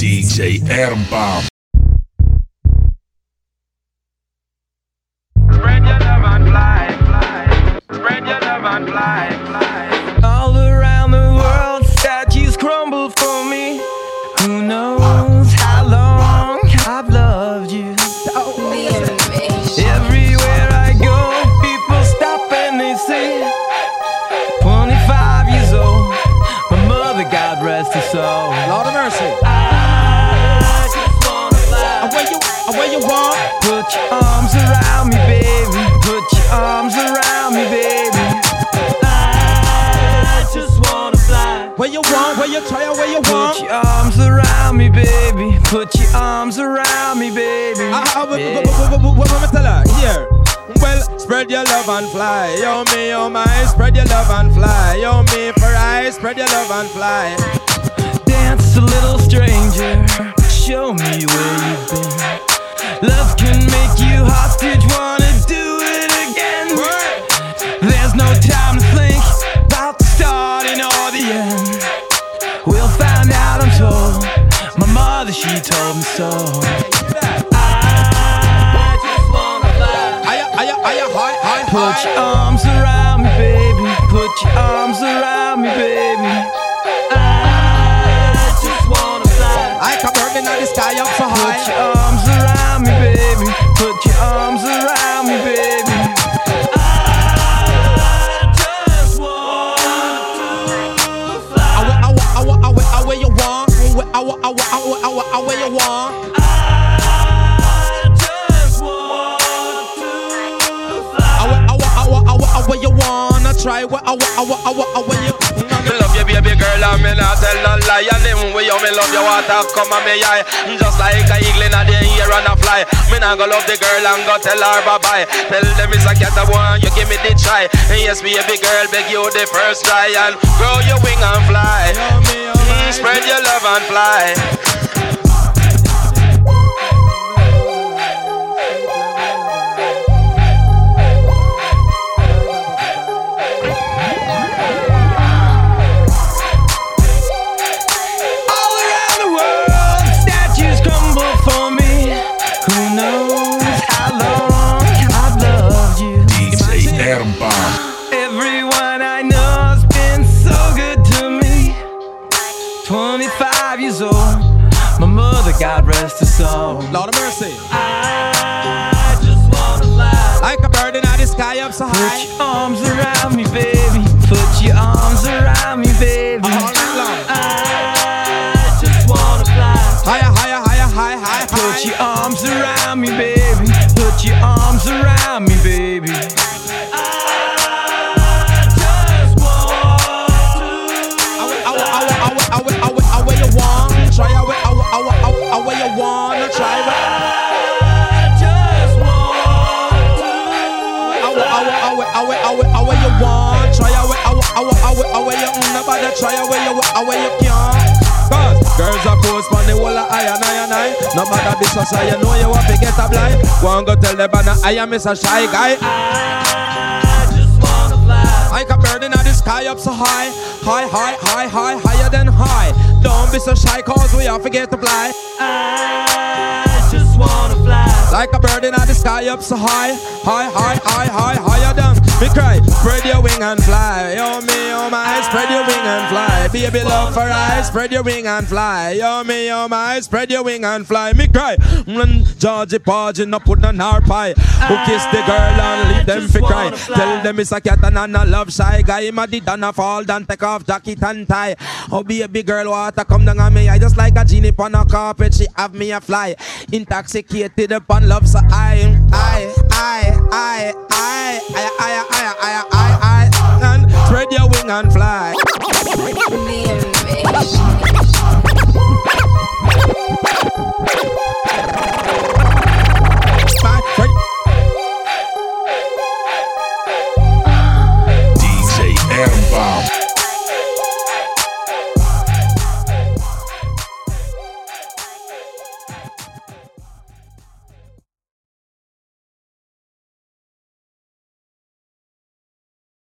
DJ Ermbomb. Spread your love and fly, fly. Spread your love and fly, fly. All around the world, statues crumble for me. Who knows how long I've loved you? Everywhere I go, people stop and they say, 25 years old, my mother, God rest her soul. You want, where you try, where you Put your arms around me, baby. Put your arms around me, baby. Ah, what, what me tell her? Here. Well, spread your love and fly. Yo, me, oh my, spread your love and fly. Yo, me, for I, spread your love and fly. Dance a little stranger. Show me where you've been. Love can make you hostage. Wanna mother, she told me so. I just wanna fly. Aya, aya, aya, hi, hi, Put your arms around me, baby. Put your arms around me, baby. I just wanna fly. I come burning in the sky up so Put your arms around me, baby. Try. Away, away, away, away, away you. Me love you, baby girl, and me not tell no lie. And then when you me love you, water come on me eye. Just like a eagle in the air and a fly. Me not go love the girl and go tell her bye bye. Tell them it's a cat I want, you give me the try. And yes, baby girl, beg you the first try and grow your wing and fly. Oh Mm, spread your love and fly. My mother, God rest her soul. Lord of mercy. I just wanna fly. Like a bird in the sky up so high. Put your arms around me, baby. Put your arms around me, baby. All night long. I just wanna fly. Higher, higher, higher, high, high, Put your arms around me, baby. Put your arms around me, baby. Away, away, away, away, away you want. Try away, away, away, away, away you mm, nobody try away, away, away you can't. Girls are post on the wall of I and I and I No matter this or so you know you want to get a blind One go tell them and I am Mr. Shy Guy I just wanna fly. Like a bird in the sky up so high High, high, high, high, higher than high Don't be so shy cause we all forget to fly I just wanna fly. Like a bird in the sky up so high High, high, high, high, higher than Me cry, spread your wing and fly. Yo me, oh my, spread your wing and fly. Be a Baby love for I, spread your wing and fly. Yo me, oh my, spread your wing and fly. Me cry, mm, Georgie Porgy no put on our pie. Who kiss the girl and leave them for cry. Tell them it's a cat and a love shy guy. Ma did and a fall down, take off jacket and tie. Oh baby girl, water come down on me. I just like a genie on a carpet. She have me a fly. Intoxicated upon love so I, I, I, I, I,